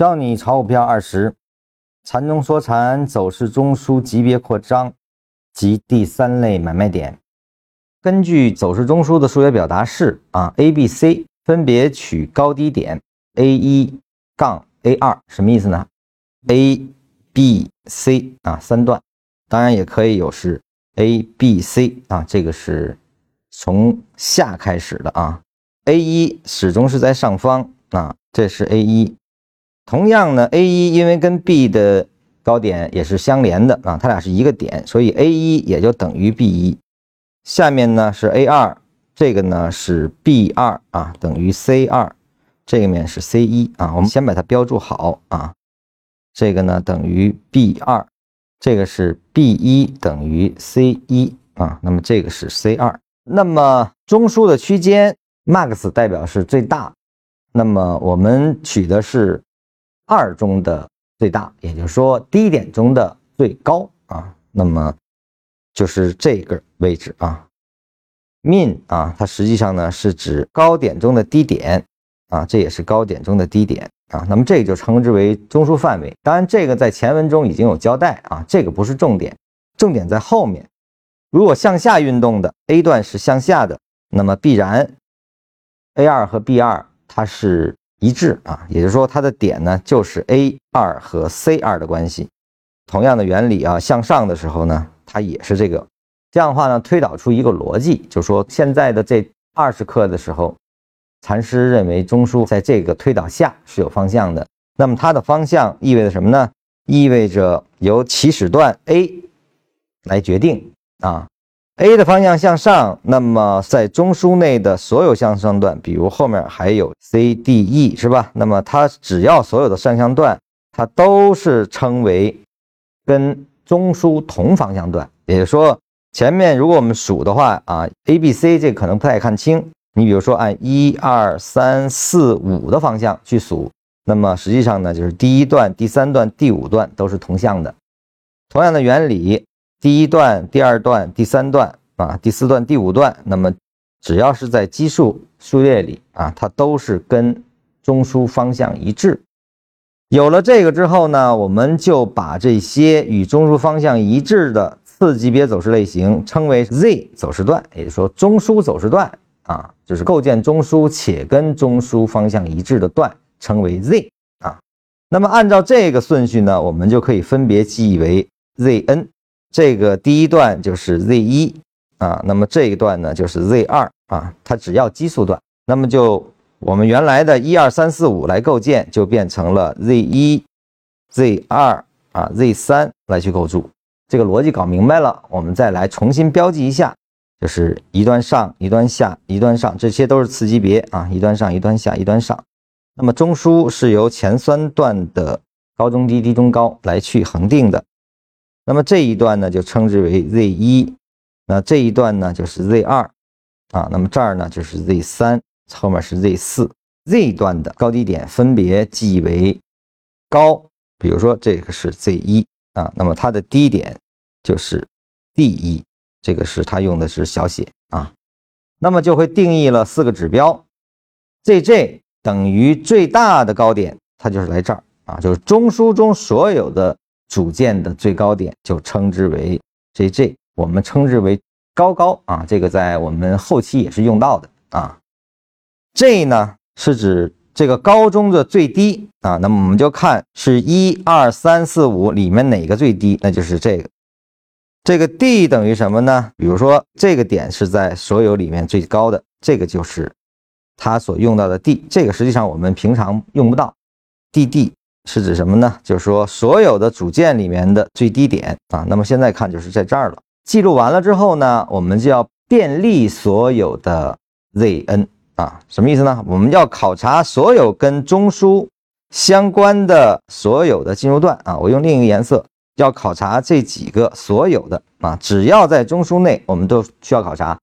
教你炒股票二十，缠中说禅，走势中枢级别扩张及第三类买卖点。根据走势中枢的数学表达式啊，A、B、C 分别取高低点 A 一杠 A 二，什么意思呢？A、B、C 啊三段，当然也可以有是 A、B、C 啊，这个是从下开始的啊。A 一始终是在上方啊，这是 A 一。同样呢，A 一因为跟 B 的高点也是相连的啊，它俩是一个点，所以 A 一也就等于 B 一。下面呢是 A 二，这个呢是 B 二啊，等于 C 二。这个面是 C 一啊，我们先把它标注好啊。这个呢等于 B 二，这个是 B 一等于 C 一啊，那么这个是 C 二。那么中枢的区间 max 代表是最大，那么我们取的是。二中的最大，也就是说低点中的最高啊，那么就是这个位置啊，min 啊，它实际上呢是指高点中的低点啊，这也是高点中的低点啊，那么这个就称之为中枢范围。当然，这个在前文中已经有交代啊，这个不是重点，重点在后面。如果向下运动的 A 段是向下的，那么必然 A 二和 B 二它是。一致啊，也就是说它的点呢就是 A 二和 C 二的关系。同样的原理啊，向上的时候呢，它也是这个。这样的话呢，推导出一个逻辑，就说现在的这二十克的时候，禅师认为中枢在这个推导下是有方向的。那么它的方向意味着什么呢？意味着由起始段 A 来决定啊。A 的方向向上，那么在中枢内的所有向上段，比如后面还有 C、D、E，是吧？那么它只要所有的上向段，它都是称为跟中枢同方向段。也就是说，前面如果我们数的话啊，A、B、C 这可能不太看清。你比如说按一二三四五的方向去数，那么实际上呢，就是第一段、第三段、第五段都是同向的。同样的原理。第一段、第二段、第三段啊，第四段、第五段，那么只要是在奇数数列里啊，它都是跟中枢方向一致。有了这个之后呢，我们就把这些与中枢方向一致的次级别走势类型称为 Z 走势段，也就是说中枢走势段啊，就是构建中枢且跟中枢方向一致的段，称为 Z 啊。那么按照这个顺序呢，我们就可以分别记忆为 Zn。这个第一段就是 Z 一啊，那么这一段呢就是 Z 二啊，它只要奇数段，那么就我们原来的一二三四五来构建，就变成了 Z 一、Z 二啊、Z 三来去构筑。这个逻辑搞明白了，我们再来重新标记一下，就是一端上、一端下、一端上，这些都是次级别啊，一端上、一端下、一端上。那么中枢是由前三段的高中低、低中高来去恒定的。那么这一段呢，就称之为 Z 一，那这一段呢就是 Z 二，啊，那么这儿呢就是 Z 三，后面是 Z 四，Z 段的高低点分别记为高，比如说这个是 Z 一啊，那么它的低点就是 D 一，这个是它用的是小写啊，那么就会定义了四个指标，ZJ 等于最大的高点，它就是来这儿啊，就是中枢中所有的。组件的最高点就称之为 JJ，我们称之为高高啊，这个在我们后期也是用到的啊。J 呢是指这个高中的最低啊，那么我们就看是一二三四五里面哪个最低，那就是这个。这个 D 等于什么呢？比如说这个点是在所有里面最高的，这个就是它所用到的 D，这个实际上我们平常用不到 DD。是指什么呢？就是说所有的组件里面的最低点啊。那么现在看就是在这儿了。记录完了之后呢，我们就要便利所有的 Zn 啊，什么意思呢？我们要考察所有跟中枢相关的所有的进入段啊。我用另一个颜色，要考察这几个所有的啊，只要在中枢内，我们都需要考察。